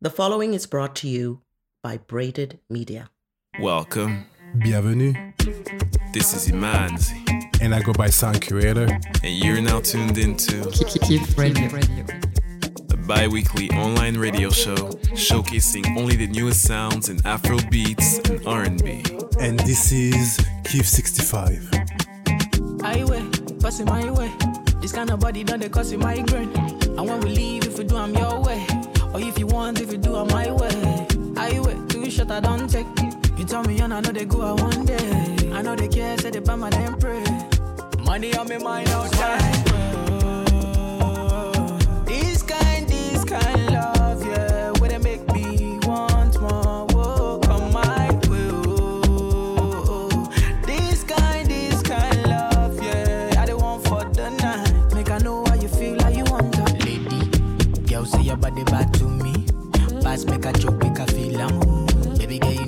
The following is brought to you by Braided Media. Welcome. Bienvenue. This is Imanzi. And I go by Sound Curator. And you're now tuned into Kikikif Radio. Radio. A bi weekly online radio show showcasing only the newest sounds in Afro beats and R&B. And this is Kif65. I way, pass my way. This kind of body done the cause of migraine. I want to leave if you do, I'm your way. Or if you want, if you do, I my way. I wait too short, I don't take you. You tell me, and I know they go out one day. I know they care, say they buy my damn pray. Money on me, mind, no time. make a joke, make a feel I'm Baby girl, you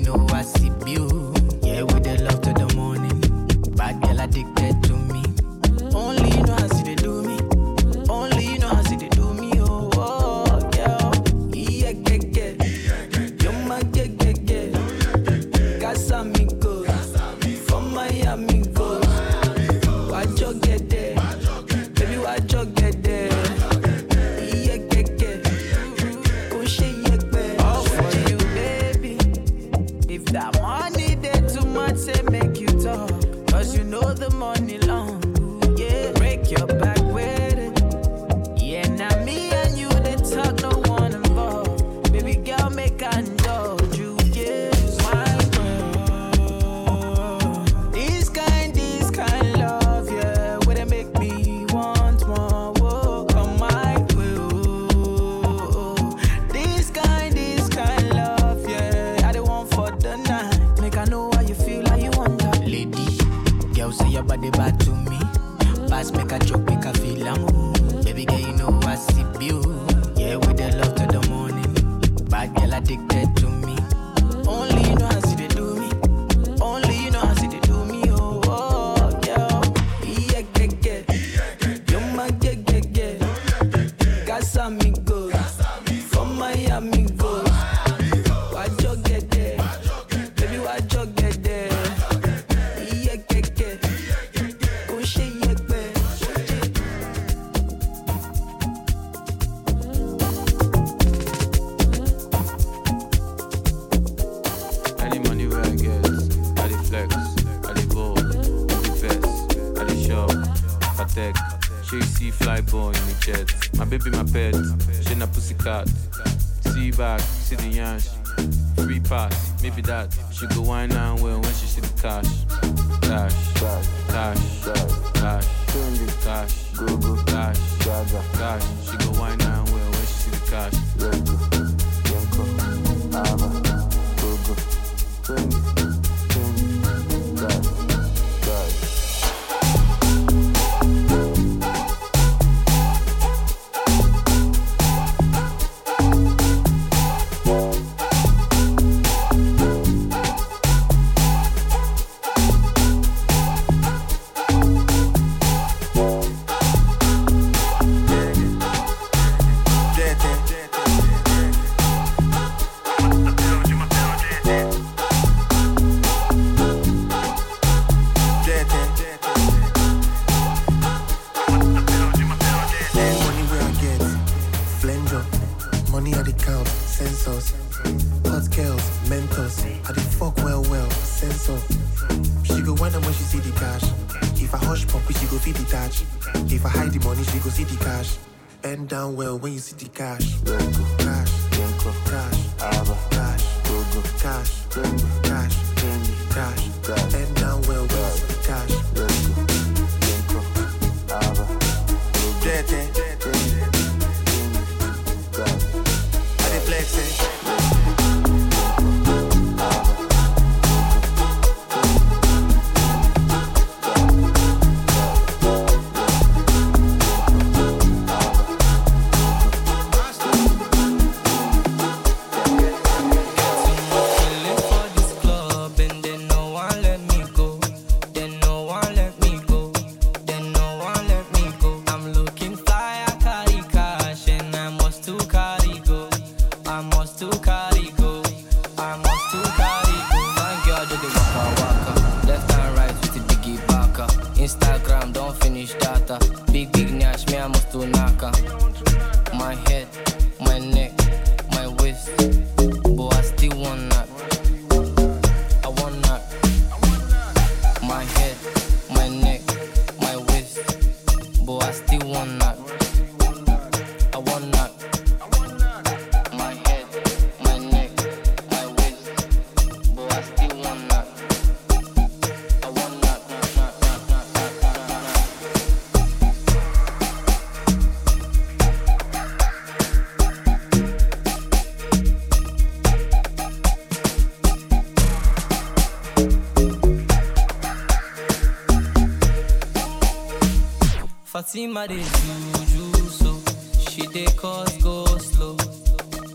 mama juju so she dey cause go slow.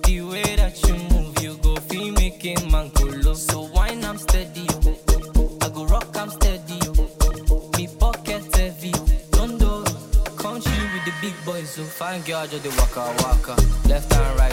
The way that you move, you go feel making man go low. So wine I'm steady, I go rock I'm steady. Me pocket heavy, don't do. Country with the big boys, so fine girl just dey waka waka, left and right.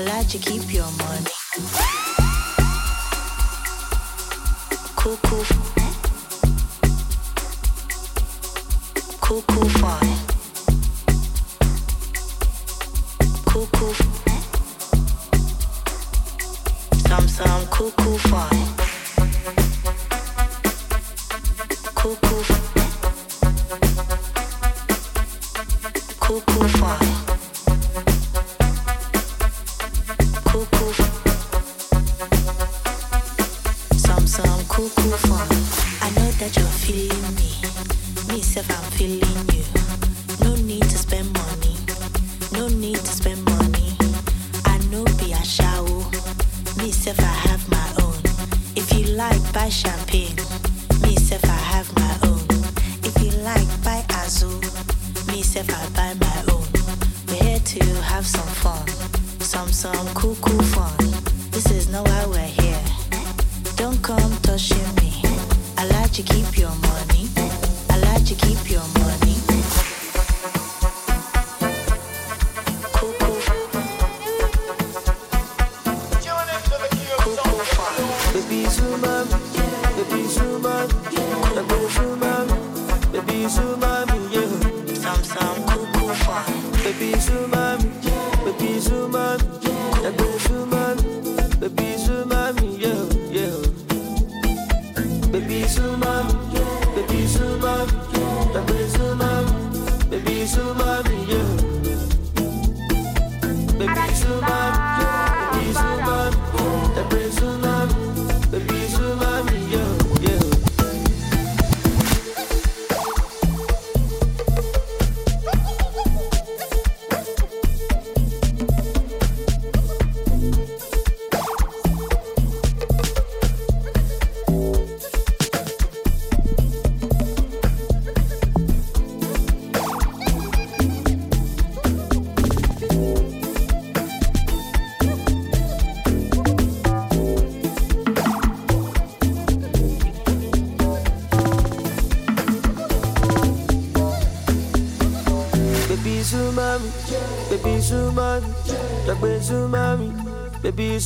I let you keep your money. Cool, cool, fun. Cool, cool, fun. Eh? Cool, cool. Eh? Some, some, cool, cool, fun.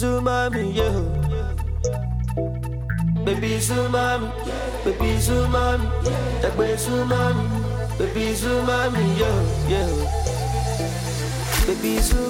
zoom mommy, yeah. Baby so mommy, baby so mommy, that way so mommy, baby so mommy, yeah, yeah. Baby zoom.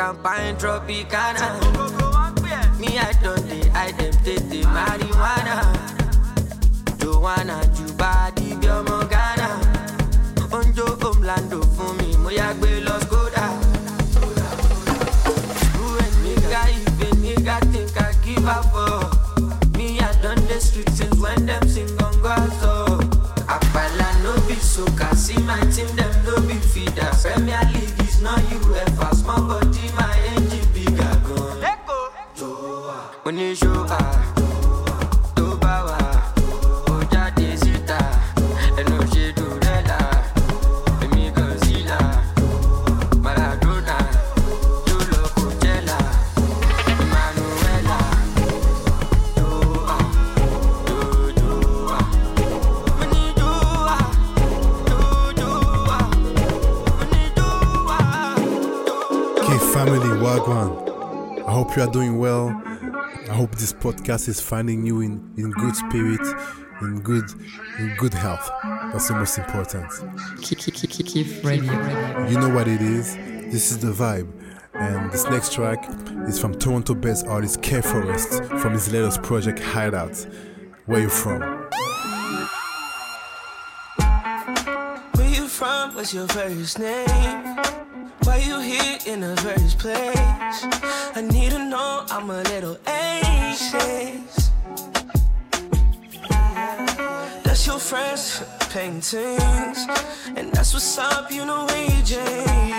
Campaign Tropicana. Me, I don't dey, I dem take the marijuana. Joanna, Juba, di bí ọmọ Ghana. Onjo Omlando fún mi, mo yá gbé lọ Skoda. Who a nigga, if a nigga think I give up for? Me, I done the street since when them sing on so. Apala no be soca, see my team, them no be feeder. Premier League is not UEFA, small body, podcast is finding you in, in good spirit, in good in good health. That's the most important. Keep radio. You know what it is. This is the vibe. And this next track is from Toronto based artist K Forest from his latest project Hideout. Where you from? What's your first name? Why you here in the first place? I need to know. I'm a little anxious. That's your friends paintings, and that's what's up. You know AJ.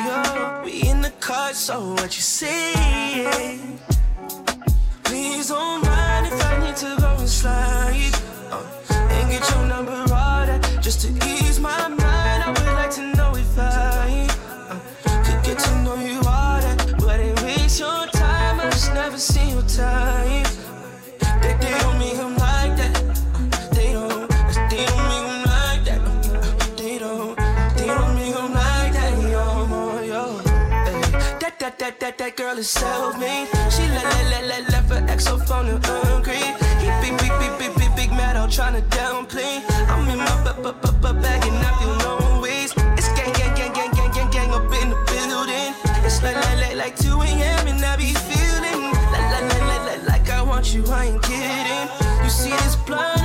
Yo. We in the cut, so what you say? Please don't that that girl is self-made. She let let let let left her ex on the hungry. He big big big big big big mad out trying to downplay. I'm in my bu- bu- bu- bag and I feel no ways. It's gang gang gang gang gang gang gang up in the building. It's like like like like 2 a.m. and I be feeling like like like like like I want you. I ain't kidding. You see this blood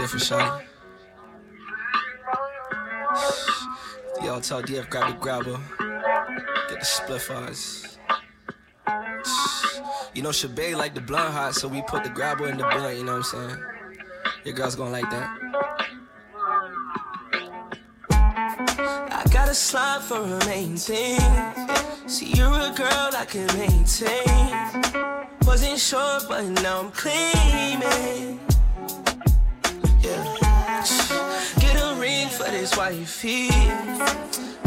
different, shawty. Y'all tell DF grab the grabber. Get the spliff eyes. You know Shabay like the blunt hot, so we put the grabber in the blunt, you know what I'm saying? Your girl's gonna like that. I got a slide for a main thing. See, you're a girl I can maintain. Wasn't sure, but now I'm claiming. Ring for this wifey.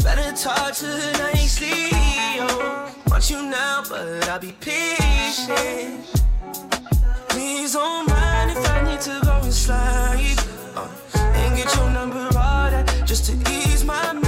Better talk to her nicely. Yo. Want you now, but I'll be patient. Please don't mind if I need to go and slide. Uh, and get your number all that just to ease my mind.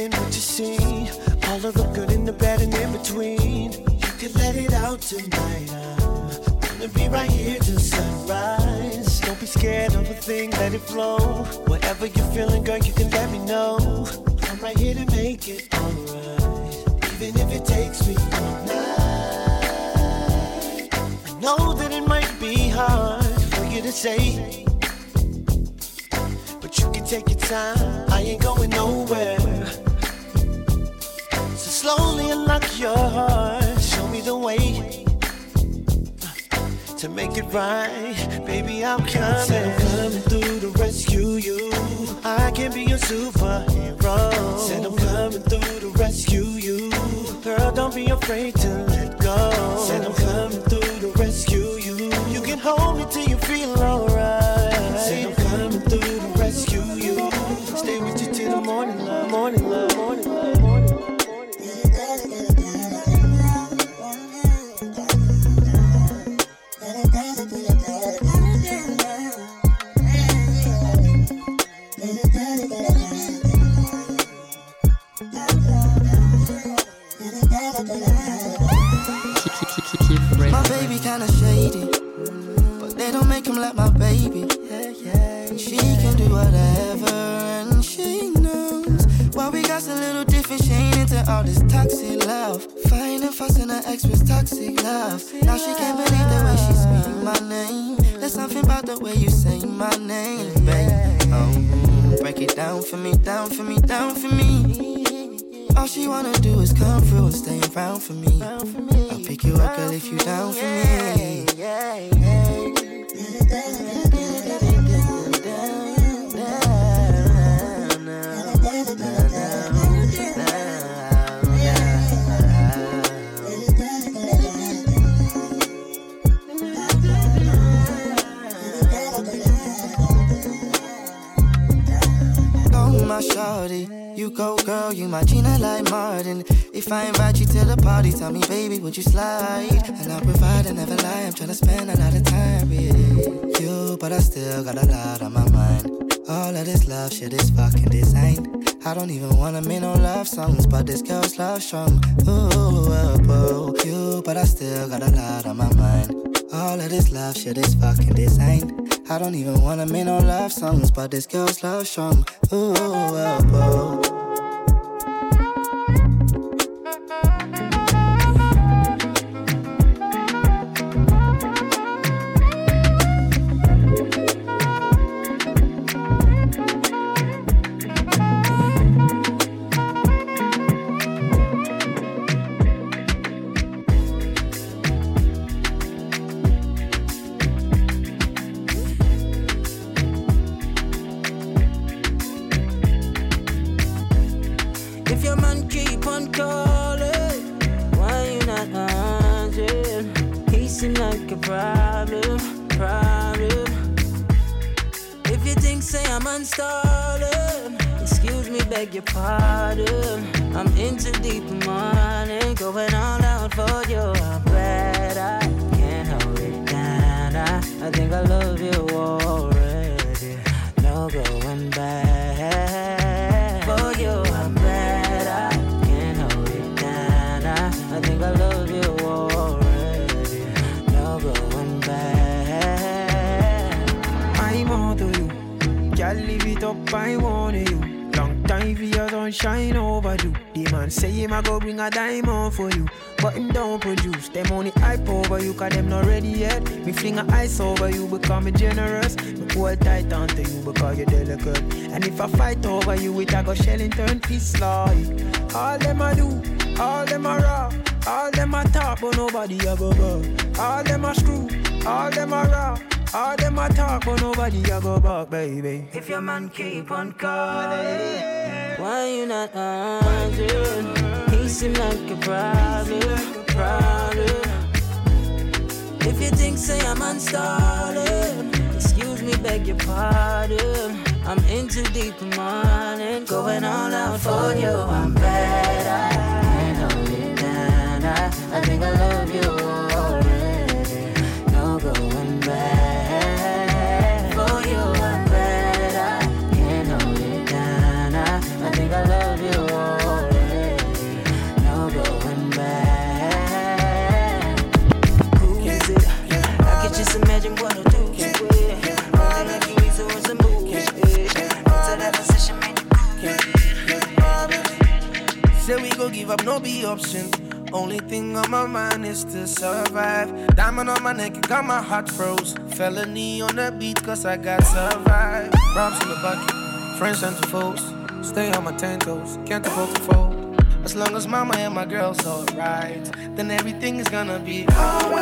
What you seen. All of the good and the bad and in between. You can let it out tonight. I'm gonna be right here till sunrise. Don't be scared of a thing, let it flow. Whatever you're feeling, girl, you can let me know. I'm right here to make it alright. Even if it takes me all night. I know that it might be hard for you to say. But you can take your time, make it right. Baby, I'm coming. Said I'm coming through to rescue you. I can be your superhero. Said I'm coming through to rescue you. Girl, don't be afraid to let go. Said I'm coming through to rescue you. You can hold me till you feel alright. For me, down for me, down for me. All she wanna do is come through and stay around for me. I'll pick you up, girl, if you down for me. Oh, shorty, you go girl, you my Gina like Martin. If I invite you to the party, tell me, baby, would you slide? And I'll provide and never lie. I'm tryna spend a lot of time with you, but I still got a lot on my mind. All of this love shit is fucking design. I don't even wanna make no love songs, but this girl's love strong. Ooh, oh, oh, oh, you, but I still got a lot on my mind. All of this love shit is fucking design. I don't even wanna make no love songs, but this girl's love strong. Ooh, oh, oh. oh. I'm in too deep in morning, going all out for you. I'm better, hold it down. I, I think I love you up, no be option. Only thing on my mind is to survive. Diamond on my neck, it got my heart froze. Felony on the beat, cause I got survive. Robs in the bucket, friends and foes. Stay on my ten toes, can't afford to fold. As long as mama and my girls alright, then everything is gonna be alright.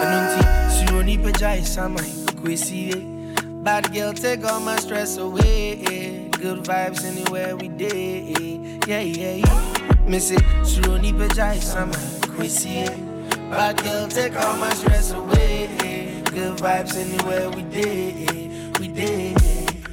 Bad girl, take all my stress away. Good vibes anywhere we day. Yeah, yeah, yeah. Miss it, suroni pajai sama kwesi. Bad girl, take all my stress away. Good vibes anywhere we day. We day.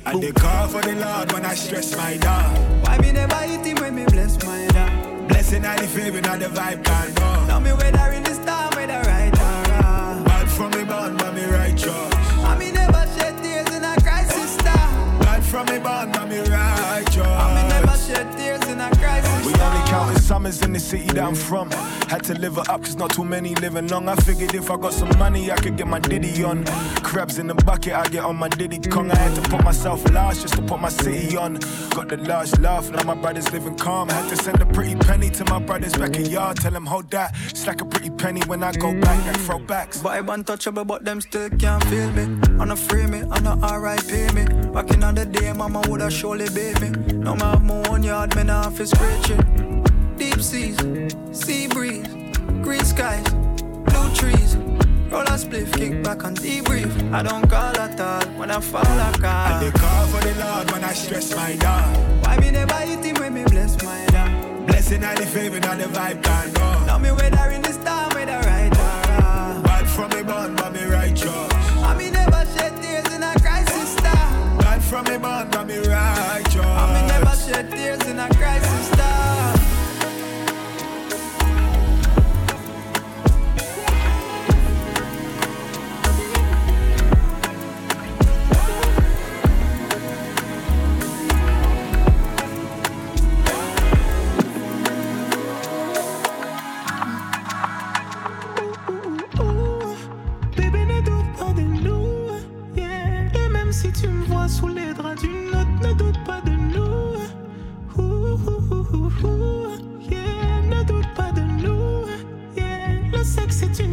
I dey call for the Lord when I stress my dog. Why me never hit him when me bless my dog? Blessing and the favor, not the vibe can go. Tell me whether in the star, whether right or wrong. Bad from me born, but me righteous. I me never shed tears in a crisis star. Bad from me born, but me righteous. I me never shed tears only counting summers in the city that I'm from. Had to live it up, cause not too many living long. I figured if I got some money, I could get my diddy on. Crabs in the bucket, I get on my diddy Kong. I had to put myself last just to put my city on. Got the large laugh, now my brothers living calm. Had to send a pretty penny to my brothers back in yard. Tell them, hold that. It's like a pretty penny when I go back, like throwbacks. Vibe untouchable, but them still can't feel me. A free me, on a RIP me. Back in the day, mama woulda surely baby me. Now me have my own yard, nah fi scratch it. Deep seas, sea breeze, green skies, blue trees. Roll a spliff, kick back and debrief. I don't call at all when I fall I call. I dey call for the Lord when I stress my dog. Why me never hit him when me bless my dog? Blessing and the favor, not the vibe can go. Tell me whether in the star, whether right from me born, but me righteous. I me never shed tears in a crisis star.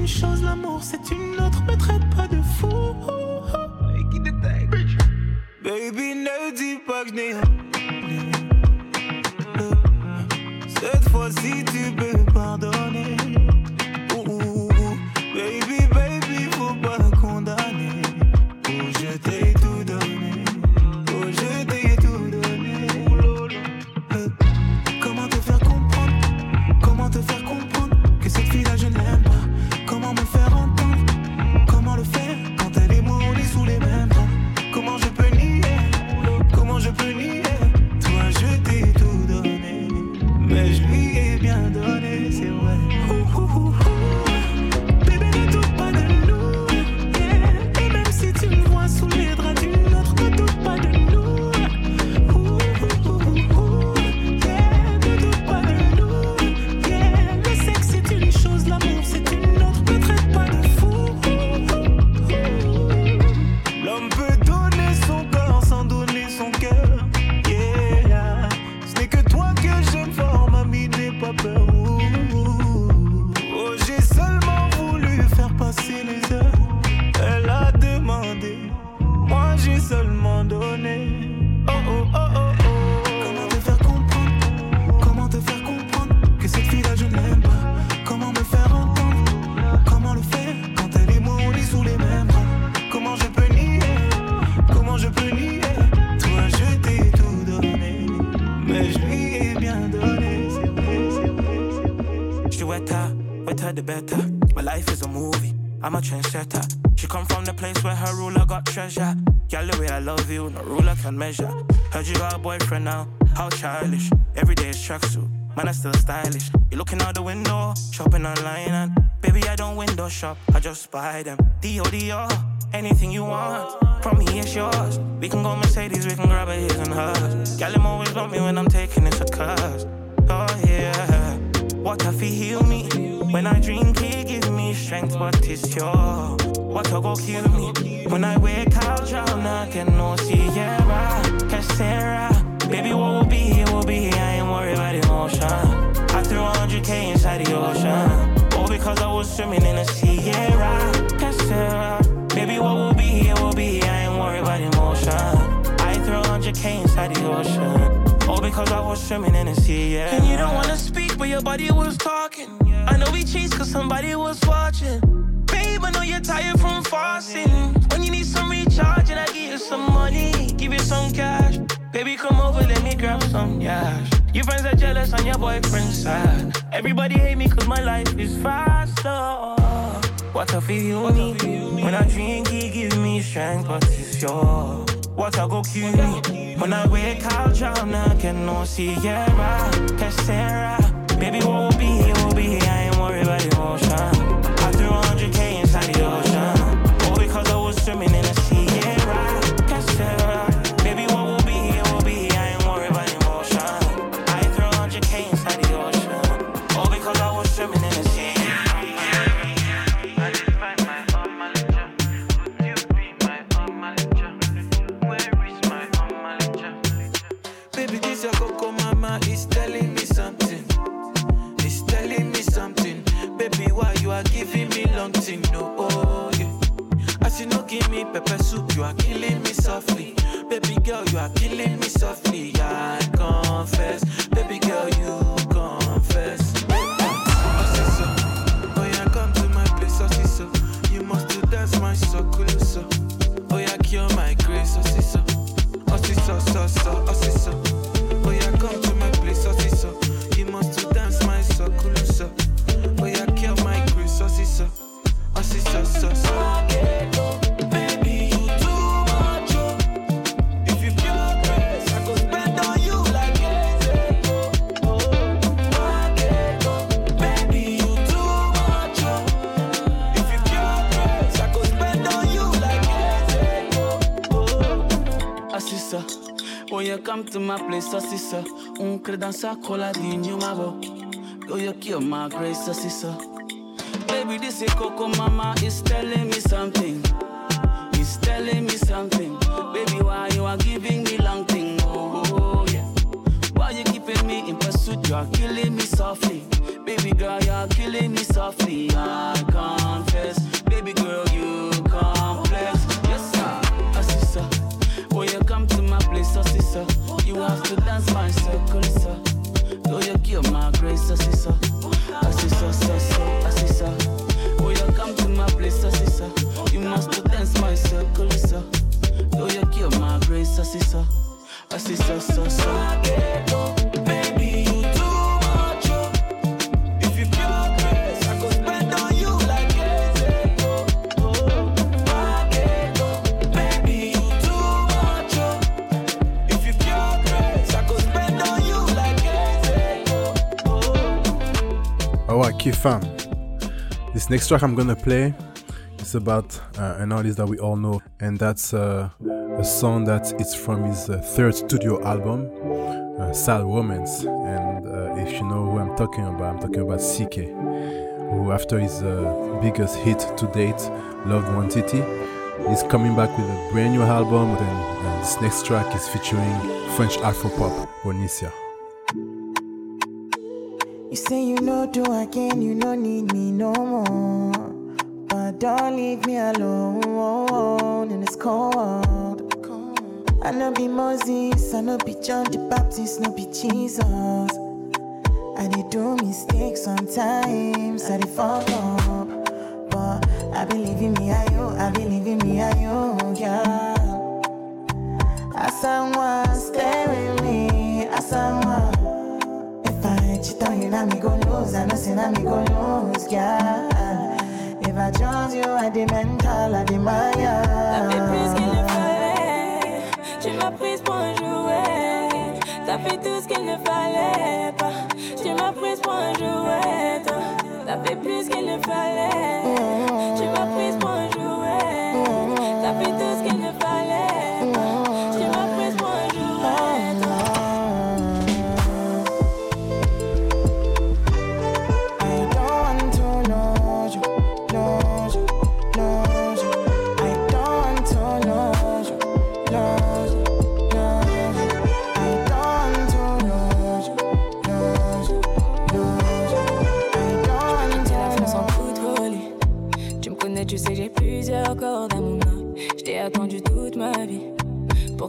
Une chose, l'amour c'est une autre. Me traite pas de fou. Baby, ne dis pas que je n'ai rien. Cette fois-ci, tu peux pardonner. Strength, but it's your water go kill me. When I wake out, drown, can no Sierra, Casera. Baby, what will be, it will be. Here. I ain't worried about emotion. I threw 100k inside the ocean. All because I was swimming in a Sierra, Casera. Baby, what will be, it will be. Here. I ain't worried about emotion. I threw 100k inside the ocean. All because I was swimming in sea, yeah. And you don't wanna speak, but your body was talking. I know we chased cause somebody was watching. Babe, I know you're tired from fasting. When you need some recharging, I give you some money, give you some cash. Baby, come over, let me grab some cash. Your friends are jealous and your boyfriend's sad. Everybody hate me cause my life is faster. What I feel me when I drink, he give me strength, but it's your what I go kill me when I wake out, drown, I can no Sierra, Casera. Baby, what will be, it will be. here. I ain't worried about. I pepper soup, you are killing me softly. Baby girl, you are killing me softly. I confess. Baby girl, you confess. Osisa, Oh, yeah, come to my place, oh, Osisa. You must do dance my circle, assisa, un credanza coladinho, my bo. Go you kill my grace, assisa. Baby, this is Coco Mama is telling me something. It's telling me something. Baby, why you are giving me long thing? Oh, oh, yeah. Why you keeping me in pursuit? You are killing me softly. Baby girl, you are killing me softly. I confess. Baby girl, you you have to dance my circle, sir. Though you kill my grace, assisa. Assisa, so, so, assisa. When you come to my place, assisa, you must to dance my circle, sir. Though you kill my grace, assisa. Assisa, ah, so, so. Baby, Key fam. This next track I'm gonna play is about uh, an artist that we all know, and that's uh, a song that it's from his uh, third studio album, uh, Sad Romance. And uh, if you know who I'm talking about, I'm talking about CKay, who after his uh, biggest hit to date, Love Nwantiti, is coming back with a brand new album. And, and this next track is featuring French Afro pop, Onicia. You say you know do again, you no need me no more. But don't leave me alone in this cold. I no be Moses, I no be John the Baptist, no be Jesus. I did do mistakes sometimes, I did fuck up. But I believe in me, I you, I believe in me, I you, yeah. As someone stay with me, as someone. If I cheat on you, now me go lose. I know say now me go lose, yeah. If I chose you, I the mental, I the Maya. T'as fait plus qu'il ne fallait. Tu m'as prise pour un jouet. T'as fait tout ce qu'il ne fallait pas. Tu m'as prise pour un jouet. T'as fait plus qu'il ne fallait. Tu m'as prise pour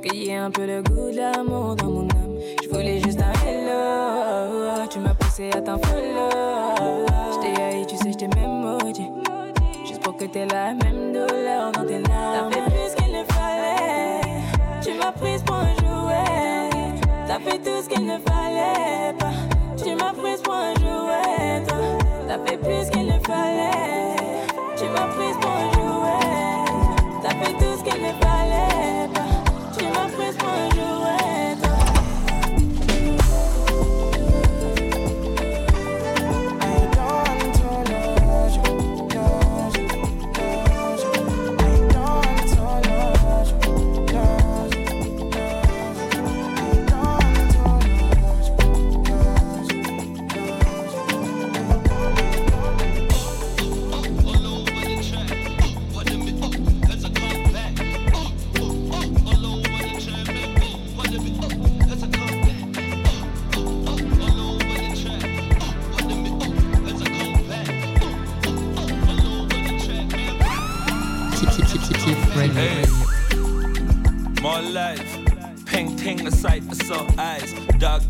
qu'il y un peu le goût de l'amour dans mon âme. Je voulais juste un hello. Tu m'as poussé à t'en follow. Je t'ai haï, tu sais, je t'ai même maudit. Juste pour que t'aies la même douleur dans tes larmes. T'as fait plus qu'il ne fallait. Tu m'as prise pour un jouet. T'as fait tout ce qu'il ne fallait pas. Tu m'as prise pour un jouet. T'as fait plus qu'il ne fallait. Tu m'as prise pour un jouet. T'as fait tout ce qu'il ne fallait. Tu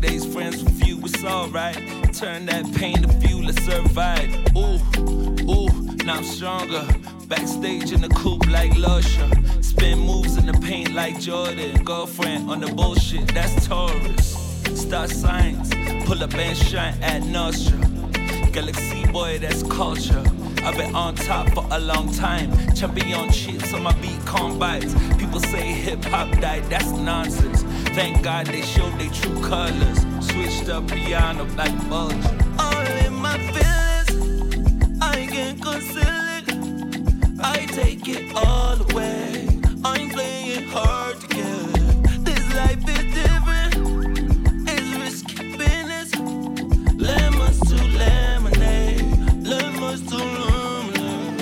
days, friends with you, it's alright. Turn that pain to fuel to survive. Ooh, ooh, now I'm stronger. Backstage in the coupe like Lusha. Spin moves in the paint like Jordan. Girlfriend on the bullshit, that's Taurus. Star signs, pull up and shine at Nostra. Galaxy boy, that's culture. I've been on top for a long time. Champion chips on my beat combines. People say hip hop died, that's nonsense. Thank God they showed their true colors. Switched up piano like bulge. All in my feelings, I can't conceal it. I take it all away. I'm playing hard to get. This life is different. It's risky business. Lemons to lemonade. Lemons to lemonade.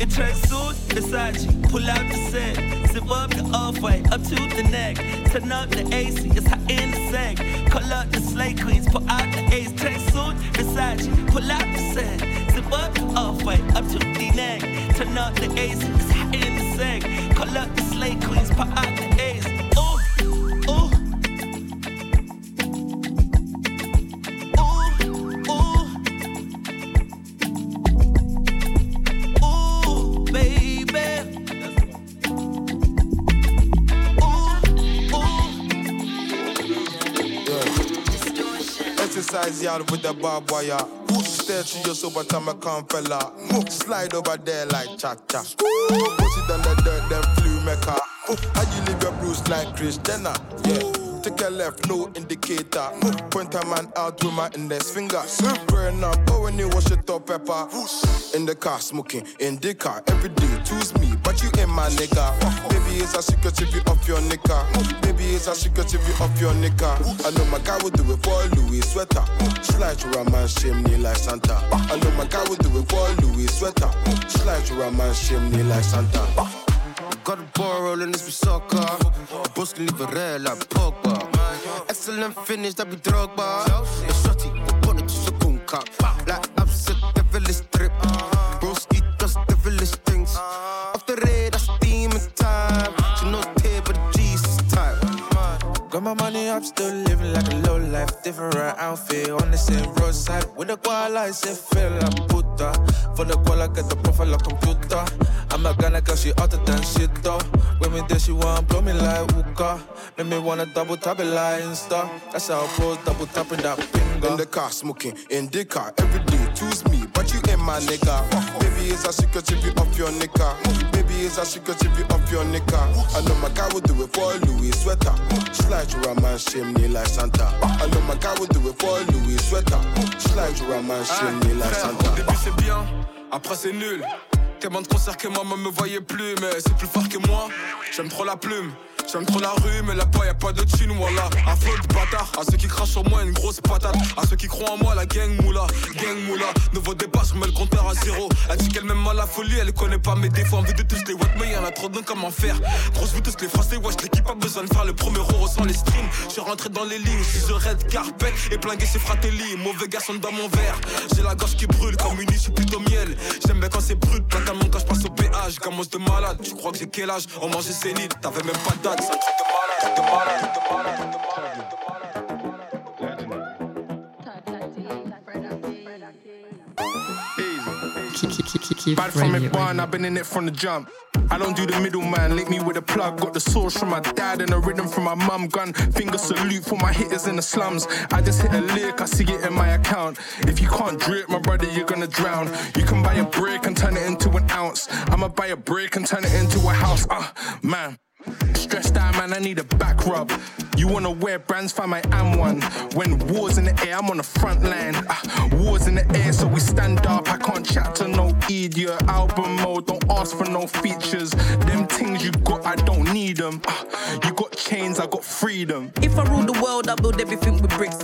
It tracksuit, Versace, pull out the set. Zip up the off-white, up to the neck. Turn up the AC, it's hot in the sack. Call up the slay queens, pull out the ace. Tracksuit, Versace, pull out the set. Zip up the off-white, up to the neck. Turn up the AC, it's hot in the sack. Call up the slay queens, pull out the ace. Ooh, Exercise yard with the barbed wire. Who stare through your sober time I come fella. Slide over there like cha cha. It on the dirt, then flew mecca. How you leave your bruise like Kris Jenner? Yeah. Take a left, no indicator. Point a man out with my index finger. Burn up, but when you wash it up, pepper. In the car, smoking, in the car. Every day, choose me, but you ain't my nigga. Maybe it's a secret if you off your knicker. Maybe it's a secret if you off your knicker. I know my guy will do it for Louis sweater. Slide through a man's chimney like Santa. I know my guy will do it for Louis sweater. Slide through a man's chimney like Santa. Got a ball rolling this with soccer. Boss can leave a red like Pogba. Excellent finish, that be Drogba. The shotty, the bonnet to the Different outfit on the same roadside. With a guala, I said, feel I put shooter. For the I get the profile like computer. I'm a guy cause she hotter than shit though. When me there, she want blow me like hookah. Make me wanna double tap it like Insta. That's how I pose, double tapping that finger. In the car, smoking in the car. Every day, me, but you ain't my nigga? Maybe it's a secret if you off your nigga. Maybe it's a secret if you off your nigga. I know my guy will do it for Louis sweater. Slide you around man, shame me like Santa. I know my guy will do it for Louis sweater. Slide you around man, shame me like Santa. Au début c'est bien, après c'est nul. Tellement de concerts que moi, me voyait plus, mais c'est plus fort que moi. J'aime trop la plume. J'aime trop la rue, mais là-bas y'a pas de thune, voilà. Un flot de bâtard, à ceux qui crachent sur moi, une grosse patate. À ceux qui croient en moi, la gang moula, gang moula. Nouveau départ, je remets le compteur à zéro. Elle dit qu'elle m'aime à la folie, elle connaît pas mes défauts. Envie de tous les what, mais y'en a trop d'un comment faire? Grosse tous les français, wesh, l'équipe a besoin de faire le premier euro sans les streams. Je suis rentré dans les lignes, si je red carpet et plingué ses fratelli. Mauvais garçon dans mon verre. J'ai la gorge qui brûle comme une issue plutôt miel. J'aime bien quand c'est brut, camion quand je passe au péage. Commence de malade, tu crois que j'ai quel âge? On mangeait sénile, t'avais même pas de Bad from it, born, I've been in it from the jump. I don't do the middleman, link me with a plug. Got the source from my dad and a rhythm from my mum. Gun finger salute for my hitters in the slums. I just hit a lick, I see it in my account. If you can't drip, my brother, you're gonna drown. You can buy a brick and turn it into an ounce. I'ma buy a brick and turn it into a house. Ah, man. Stressed out, man, I need a back rub. You wanna wear brands, find my am one. When war's in the air, I'm on the front line. Ah, war's in the air, so we stand up. I can't chat to no idiot. Album mode, don't ask for no features. Them things you got, I don't need them. Ah, you got chains, I got freedom. If I rule the world, I build everything with bricks.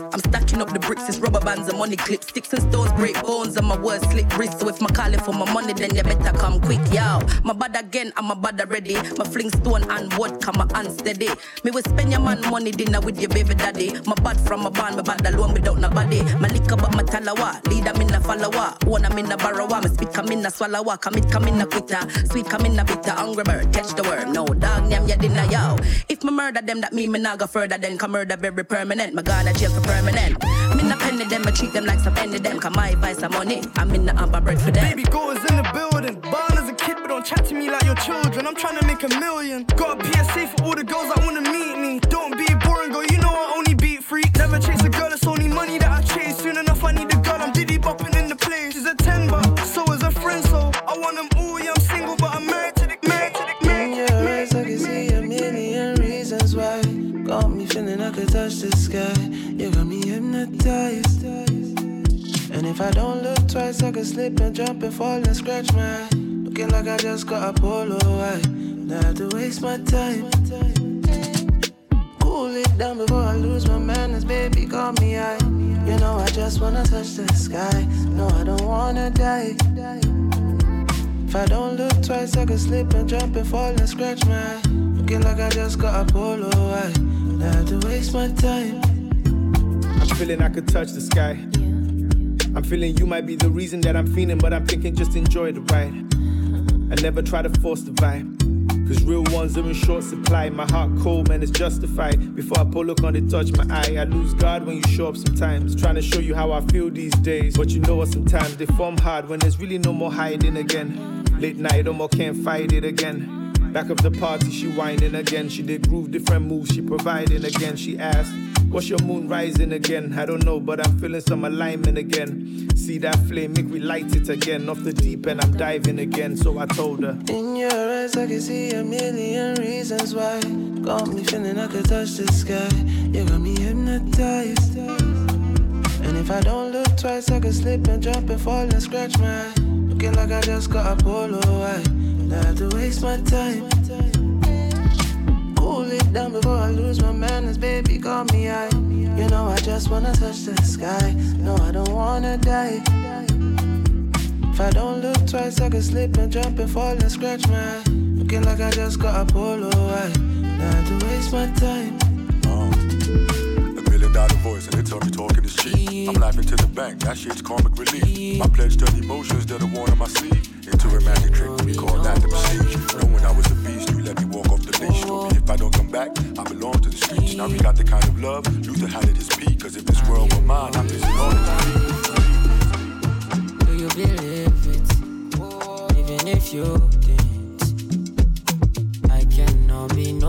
I'm up the bricks, it's rubber bands and money clips. Sticks and stones break bones, and my words slit wrists. So if my calling for my money, then you better come quick, yo. My bad again, I'm a bad already. My fling stone and vodka, my unsteady. Me will spend your man money dinner with your baby daddy. My bad from my band, my bad alone without nobody. My liquor but my talawa, lead I'm in a follower. One I'm in a barrowa, my speak come in a swallower. Commit come in a quitter, sweet come in a bitter. Hungry bird, catch the worm. No dog name your dinner, yo. If me murder them, that mean me not go further Then come murder very permanent. My gonna jail for permanent. Not penny them, I treat them like some penny them. Come my advice money, I'm in the amber bread for them. Baby girls in the building. Born as a kid, but don't chat to me like your children. I'm trying to make a million. Got a PSA for all the girls that wanna meet me. Don't be boring, girl. You know I only beat freaks. Never chase a girl, it's only money that I chase. Soon enough, I need a girl. I'm diddy bopping in the place. She's a 10 but so is a friend, so I want them all. Yeah, I'm single, but I'm married to the married to the married In a million reasons why. Got me feeling I could touch the sky. You got me hypnotized. And if I don't look twice, I could slip and jump and fall and scratch my eye. Looking like I just got a polo white. Not have to waste my time. Cool it down before I lose my manners, baby. Call me high. You know I just wanna touch the sky. No, I don't wanna die. If I don't look twice, I could slip and jump and fall and scratch my eye. Looking like I just got a polo white. Not have to waste my time. I'm feeling I could touch the sky. I'm feeling you might be the reason that I'm feeling, but I'm thinking just enjoy the ride. I never try to force the vibe. Cause real ones are in short supply. My heart cold, man, it's justified. Before I pull look on it, touch my eye. I lose guard when you show up sometimes. Trying to show you how I feel these days. But you know what, sometimes they form hard when there's really no more hiding again. Late night, no more can't fight it again. Back of the party, she whining again. She did groove different moves, she providing again. She asked, What's your moon rising again? I don't know, but I'm feeling some alignment again. See that flame, make me light it again. Off the deep end, I'm diving again. So I told her, In your eyes, I can see a million reasons why. Got me feeling I could touch the sky. You got me hypnotized. And if I don't look twice, I could slip and jump and fall and scratch my eye. Looking like I just got a polo white. Not to waste my time. Cool it down before I lose my manners, baby. Call me high. You know I just wanna touch the sky. No, I don't wanna die. If I don't look twice, I could slip and jump and fall and scratch my eye. Looking like I just got a polo white. Not to waste my time. A million dollar voice and they tell me talking is cheap. I'm laughing to the bank, that shit's karmic relief. I pledge to emotions that are worn on my sleeve. Into romantic trick, we call that the besiege. Knowing I was a beast, you let me walk off the leash. Told me if I don't come back, I belong to the streets. Now we got the kind of love Luther had at his peak. Cause if this world were mine, I'm missing all of the Do you believe few things. I cannot be nobody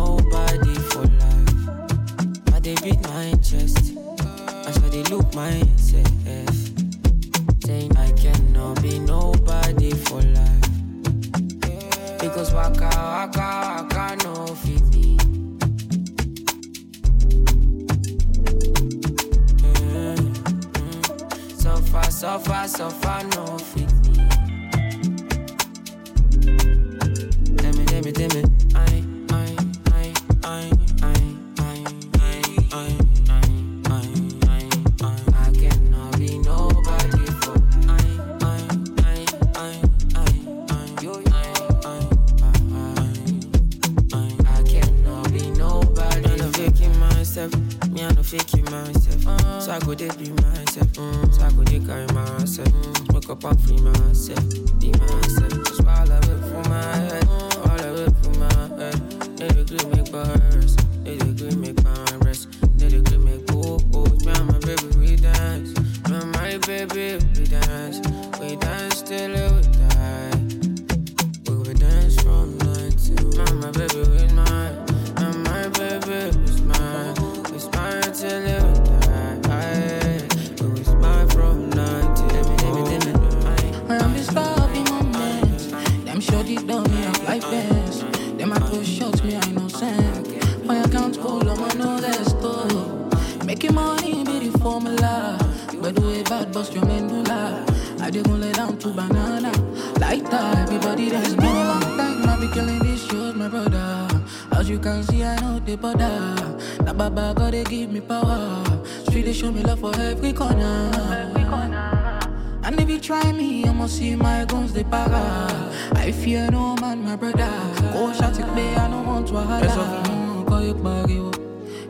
Now Baba gotta give me power. Street they show me love for every corner. Every corner. And if you try me, you must see my guns, they para. I fear no man, my brother. Go shot it, babe, I don't want to holla. Call you baggy, oh.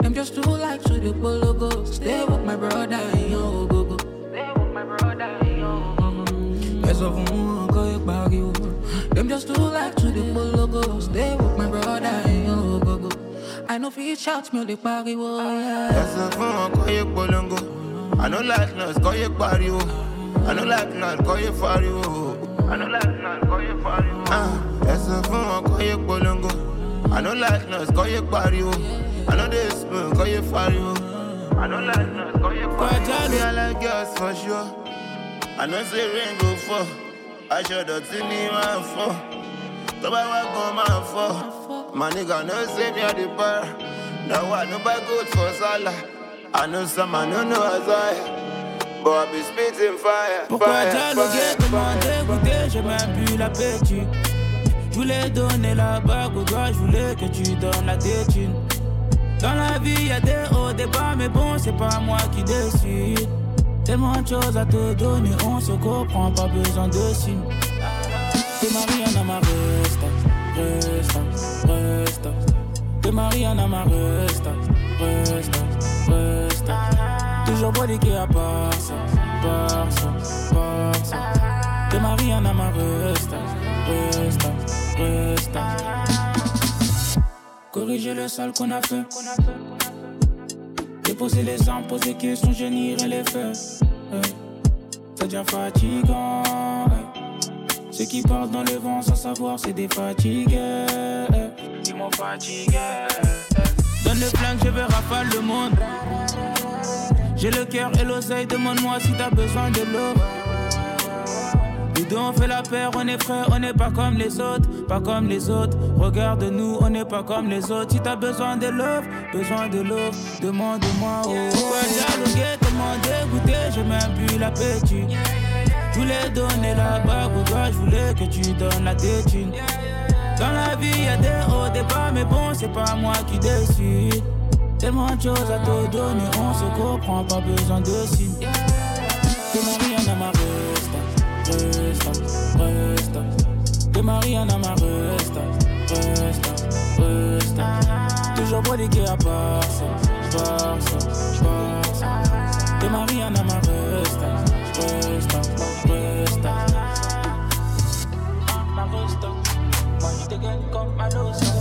Them just too like to the polo go. Stay with my brother, yo, go go. Stay with my brother, yo, go go. Yes, of call you baggy, oh. Them just too like to the polo go. Stay with my brother, yo, go go. I know if you shout me, the baggy, oh, yeah. Ẹsẹ̀ fún wọn kọ́ yé polongo. I no like noise, kọ́ yé pariwo. I no like noise, kọ́ yé fariwo. I no like noise, kọ́ yé fariwo. Ah, Ẹsẹ̀ fún wọn kọ́ yé polongo. I no like noise, kọ́ yé pariwo. I no dey spoon, kọ́ yé fariwo. I no like noise, kọ́ yé pariwo. Me, I like girls for sure. I know say rain go fall. Aṣọ dọ̀tí ni máa fọ́. Tó bá wá gan máa fọ́. My nigga know say me a the bar. Now I no buy goods for Salah. I know some, I no know Isaiah. But I be spitting fire, Pourquoi dialoguer, comment dégoûter, j'ai même plus l'appétit. Je voulais donner la bague au gars, je voulais que tu donnes la tétine. Dans la vie, y a des hauts, des bas, mais bon, c'est pas moi qui décide. Tellement de choses à te donner, on se comprend, pas besoin de signes. T'es ma resta, resta, resta. T'es Mariana, ma resta, resta, resta. Toujours bodiqué à part ça, part ça, part ça. T'es Mariana, ma resta, resta, resta. Corriger le sale qu'on a fait. Déposer les armes, poser questions, nierai les faits. C'est déjà fatigant. Ceux qui parlent dans le vent sans savoir, c'est des fatigués. Ils m'ont fatigué. Donne le flingue, je vais rafale le monde. J'ai le cœur et l'oseille, demande-moi si t'as besoin de l'eau. Nous deux on fait la paire, on est frères, on n'est pas comme les autres, pas comme les autres. Regarde-nous, on n'est pas comme les autres. Si t'as besoin de love, besoin de love, demande-moi. Oh. Pourquoi dialoguer, dégoûté, j'ai même plus l'appétit. Je voulais donner la bague au gars, je voulais que tu donnes la tétine. Dans la vie, y a des hauts, des bas, mais bon, c'est pas moi qui décide. Tellement de choses à te donner, on se comprend, pas besoin de signes. T'es Mariana, ma resta, resta, resta. T'es Mariana, ma resta, resta, resta. Toujours bodiqué à part ça, part ça, part ça. T'es Mariana, ma resta, resta.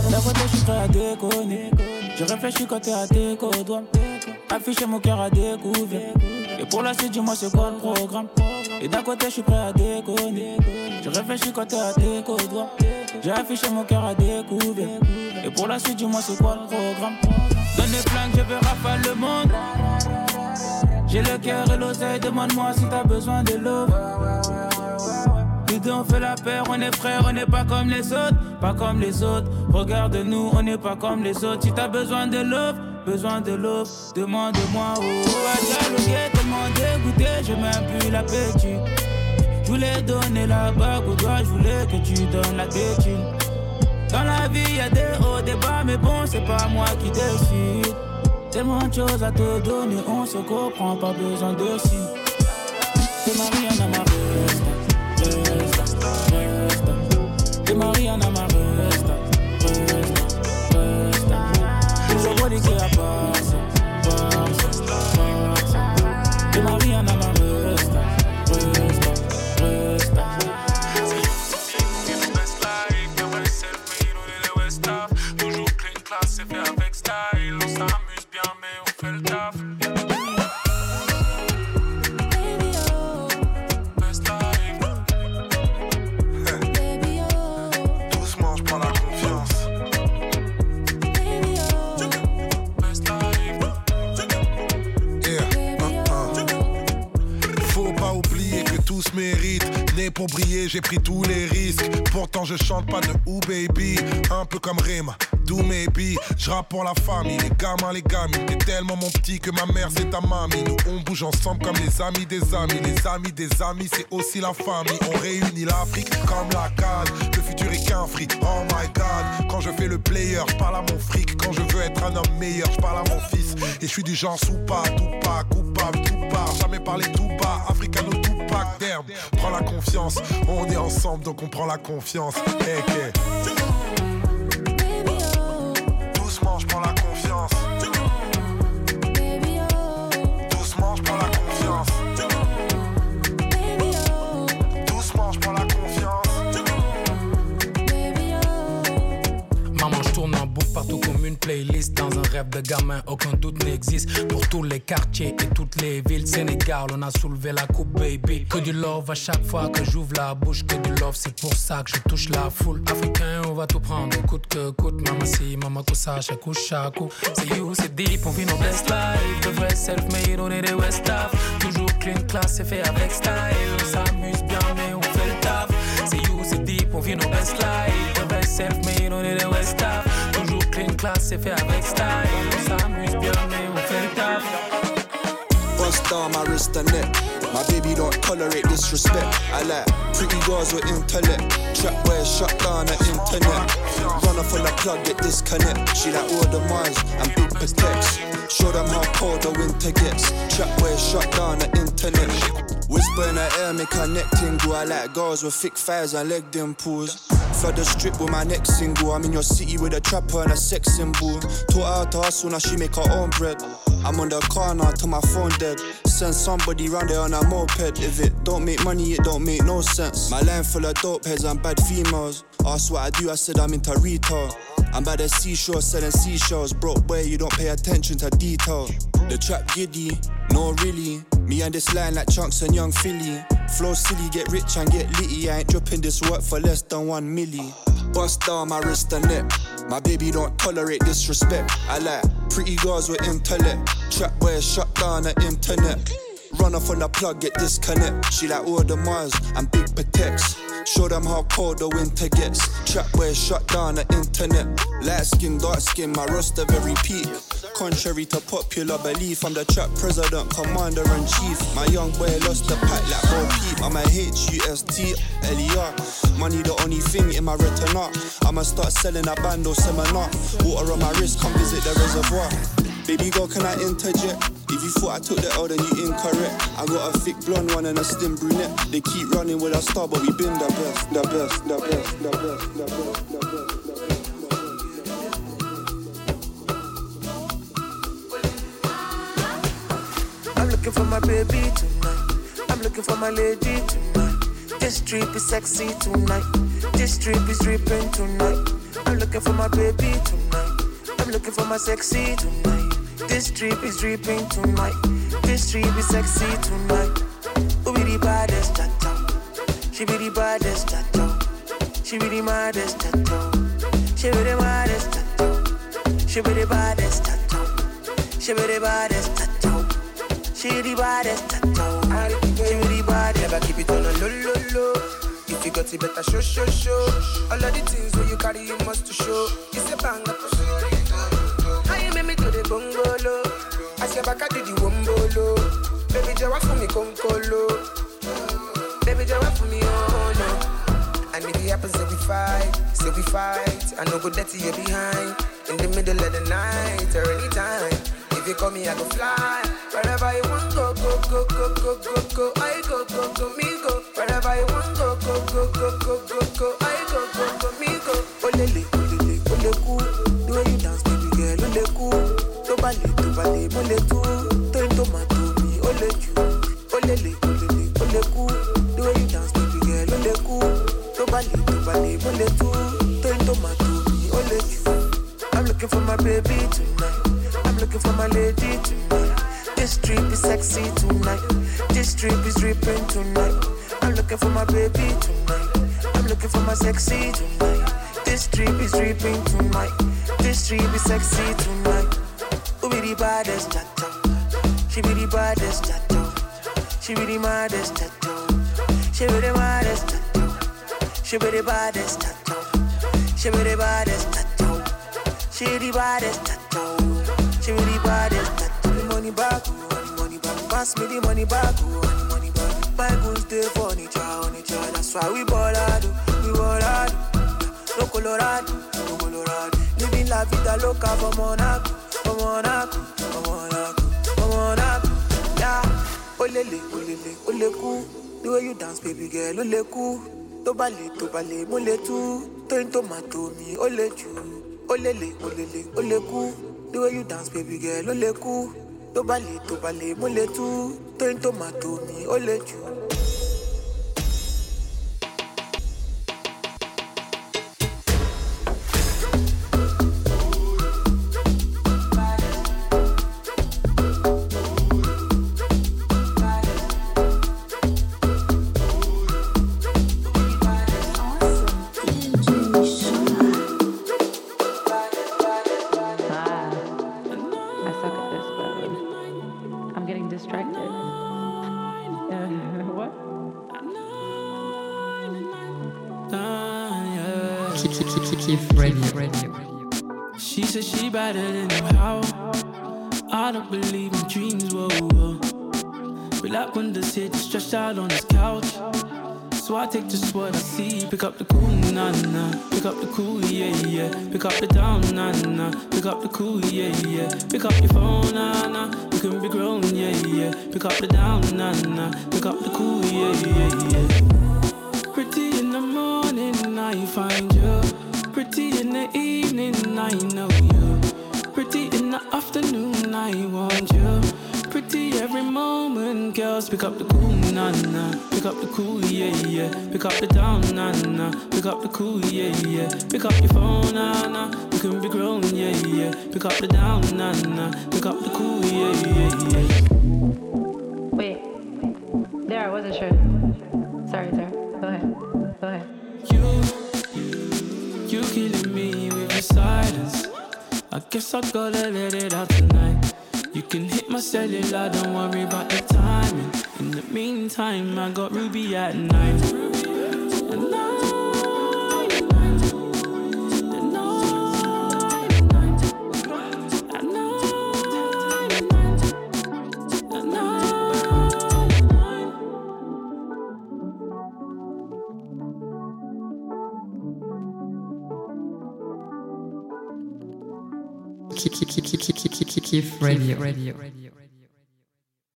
Ma je je suis prêt à déconner. Je réfléchis quand t'es à tes doigts. Afficher mon cœur à découvert. Et pour la suite, dis-moi c'est quoi le programme. Et d'un côté, je suis prêt à déconner. Je réfléchis quand t'es à tes doigts. J'ai affiché mon cœur à découvrir. Et pour la suite, dis-moi c'est quoi le programme. Donne les flingues, je veux rafale le monde. J'ai le cœur et l'oseille, demande-moi si t'as besoin de love. Les deux on fait la paire, on est frères, on n'est pas comme les autres, pas comme les autres. Regarde-nous, on n'est pas comme les autres. Si t'as besoin de love, besoin de love, demande-moi. Oh, oh dialoguer, comment dégoûter, j'ai même plus l'appétit. Je voulais donner la bague au doigt, je voulais que tu donnes la tétine. Dans la vie, y a des hauts, des bas, mais bon, c'est pas moi qui décide. Tellement de choses à te donner, on se comprend, pas besoin de signes. T'es Mariana, ma resta, chante pas de ou baby. Un peu comme Rima, do maybe. Je pour la famille, les gamins, les gamines. T'es tellement mon petit que ma mère c'est ta mamie. Nous on bouge ensemble comme les amis des amis. Les amis des amis, c'est aussi la famille. On réunit l'Afrique comme la canne. Le futur est qu'un fric, oh my god. Quand je fais le player, je parle à mon fric. Quand je veux être un homme meilleur, je parle à mon fils. Et je suis du genre sous pas, tout pas, coupable, tout part. Jamais parler tout bas, africano tout pack d'herbe. Prends la confiance, on est ensemble donc on prend la confiance. Playlist. Dans un rêve de gamin, aucun doute n'existe. Pour tous les quartiers et toutes les villes, Sénégal, on a soulevé la coupe, baby. Que du love à chaque fois que j'ouvre la bouche. Que du love, c'est pour ça que je touche la foule. Africain, on va tout prendre, coûte que coûte. Maman, si, chaque coup, chaque coup. C'est you, c'est deep, on vit nos best life. De vrai self-made, on est des West Af. Toujours clean, class, c'est fait avec style. On s'amuse bien, mais on fait le taf. C'est you, c'est deep, on vit nos best life. De vrai self-made, on est des West Af. Clean, class, c'est fait avec style. On s'amuse bien, mais on fait le. Bust down my wrist and neck. My baby don't tolerate disrespect. I like pretty girls with intellect. Trap where shut down the internet. Run off on the plug, get disconnect. She like all the miles and big protects. Show them how cold the winter gets. Trap where shut down the internet. Whisper in her ear, make her neck tingle. I like girls with thick thighs and leg dimples. Flood the strip with my next single. I'm in your city with a trapper and a sex symbol. Taught her to hustle, now she make her own bread. I'm on the car now till my phone dead. Send somebody round there on a moped. If it don't make money, it don't make no sense. My line full of dope heads and bad females. Ask what I do, I said I'm into retail. I'm by the seashore selling seashells. Broke boy, you don't pay attention to detail. The trap giddy, no really. Me and this line like chunks and young Philly. Flow silly, get rich and get litty. I ain't dropping this work for less than one milli. Bust down my wrist and neck. My baby don't tolerate disrespect. I like pretty girls with intellect. Trap where shut down the internet. Run off on the plug, get disconnect. She like all the Mars and big protects. Show them how cold the winter gets. Trap where shut down the internet. Light skin, dark skin, my roster very peak. Contrary to popular belief, I'm the trap president, commander in chief. My young boy lost the pack like Bo Peep. I'm a a H-U-S-T L-E-R. Money the only thing in my retina. I'ma start selling a bando seminar. Water on my wrist, come visit the reservoir. Baby girl, can I interject? If you thought I took the L, then you incorrect. I got a thick blonde one and a slim brunette. They keep running with a star, but we been the best, the best, the best, the best, the best, the best. Looking for my baby tonight. I'm looking for my lady tonight. This trip is sexy tonight. This trip is dripping tonight. I'm looking for my baby tonight. I'm looking for my sexy tonight. This trip is dripping tonight. This street be sexy tonight. Who be the baddest, cha She be the baddest, cha She be the maddest, cha She be the maddest, cha She be the baddest, cha She be the baddest, cha She the baddest, She the baddest. Never keep it on a low, low, low. If you got it, better show, show, show. All of the things where you carry, you must show. It's a banger sure. Oh. How you make me do the bongolo? I say back I do the wombolo. Baby, jawa for me come konkolo. Baby, jawa for me oh no. And if it happens, say we fight, say we fight. I no go dirty you behind. In the middle of the night or anytime. If you call me, I go fly. Wherever you want, go, go, go, go, go, go, go. I go, go, go, me go. Wherever you want, go, go, go, go, go, go, go. I go, go, go, me go. Olele, olele, ole cool. The way you dance, baby girl, ole cool. Tó bá lè, tó. Sexy tonight. This trip is dripping tonight. This trip is sexy tonight. Who be the baddest, cha She be the baddest, cha She be the maddest, cha She be the maddest, cha She be the baddest, cha She be the baddest, cha She the baddest, cha la vida loca for Monaco, for Monaco, for Monaco, for Monaco. Yeah, olele, olele, ole cool. The way you dance, baby girl, ole cool. Tó bá lè, tó bá lè, tú. Tóyin tomato mi, jù. Olele, olele, ole cool. The way you dance, baby girl, ole cool. Tó bá lè, tó bá lè, tú. Tóyin tomato mi, jù. Distracted. Uh, what? Keep, keep, keep, keep, keep radio. She said she better than him, how? I don't believe in dreams, whoa, whoa. But like when the hit stretched out on his couch. So I take just what I see. Pick up the cool, nah, nah. Pick up the cool, yeah, yeah. Pick up the down, nah, nah. Pick up the cool, yeah, yeah. Pick up your phone, nah, nah. You can be grown, yeah, yeah. Pick up the down, nah, nah. Pick up the cool, yeah, yeah, yeah. Pretty in the morning, I find you. Pretty in the evening, I know you. Pretty in the afternoon, I want you. Every moment, girls. Pick up the cool, nah, nah. Pick up the cool, yeah, yeah. Pick up the down, nah, nah. Pick up the cool, yeah, yeah. Pick up your phone, nah, nah. You can be grown, yeah, yeah. Pick up the down, nah, nah. Pick up the cool, yeah, yeah, yeah. Wait. There, I wasn't sure. Sorry, sorry. Go ahead. Go ahead. You, you killing me with your silence. I guess I gotta let it out tonight. You can hit my cellular, don't worry about the timing. In the meantime, I got Ruby at night. And Keep, keep, keep, keep radio.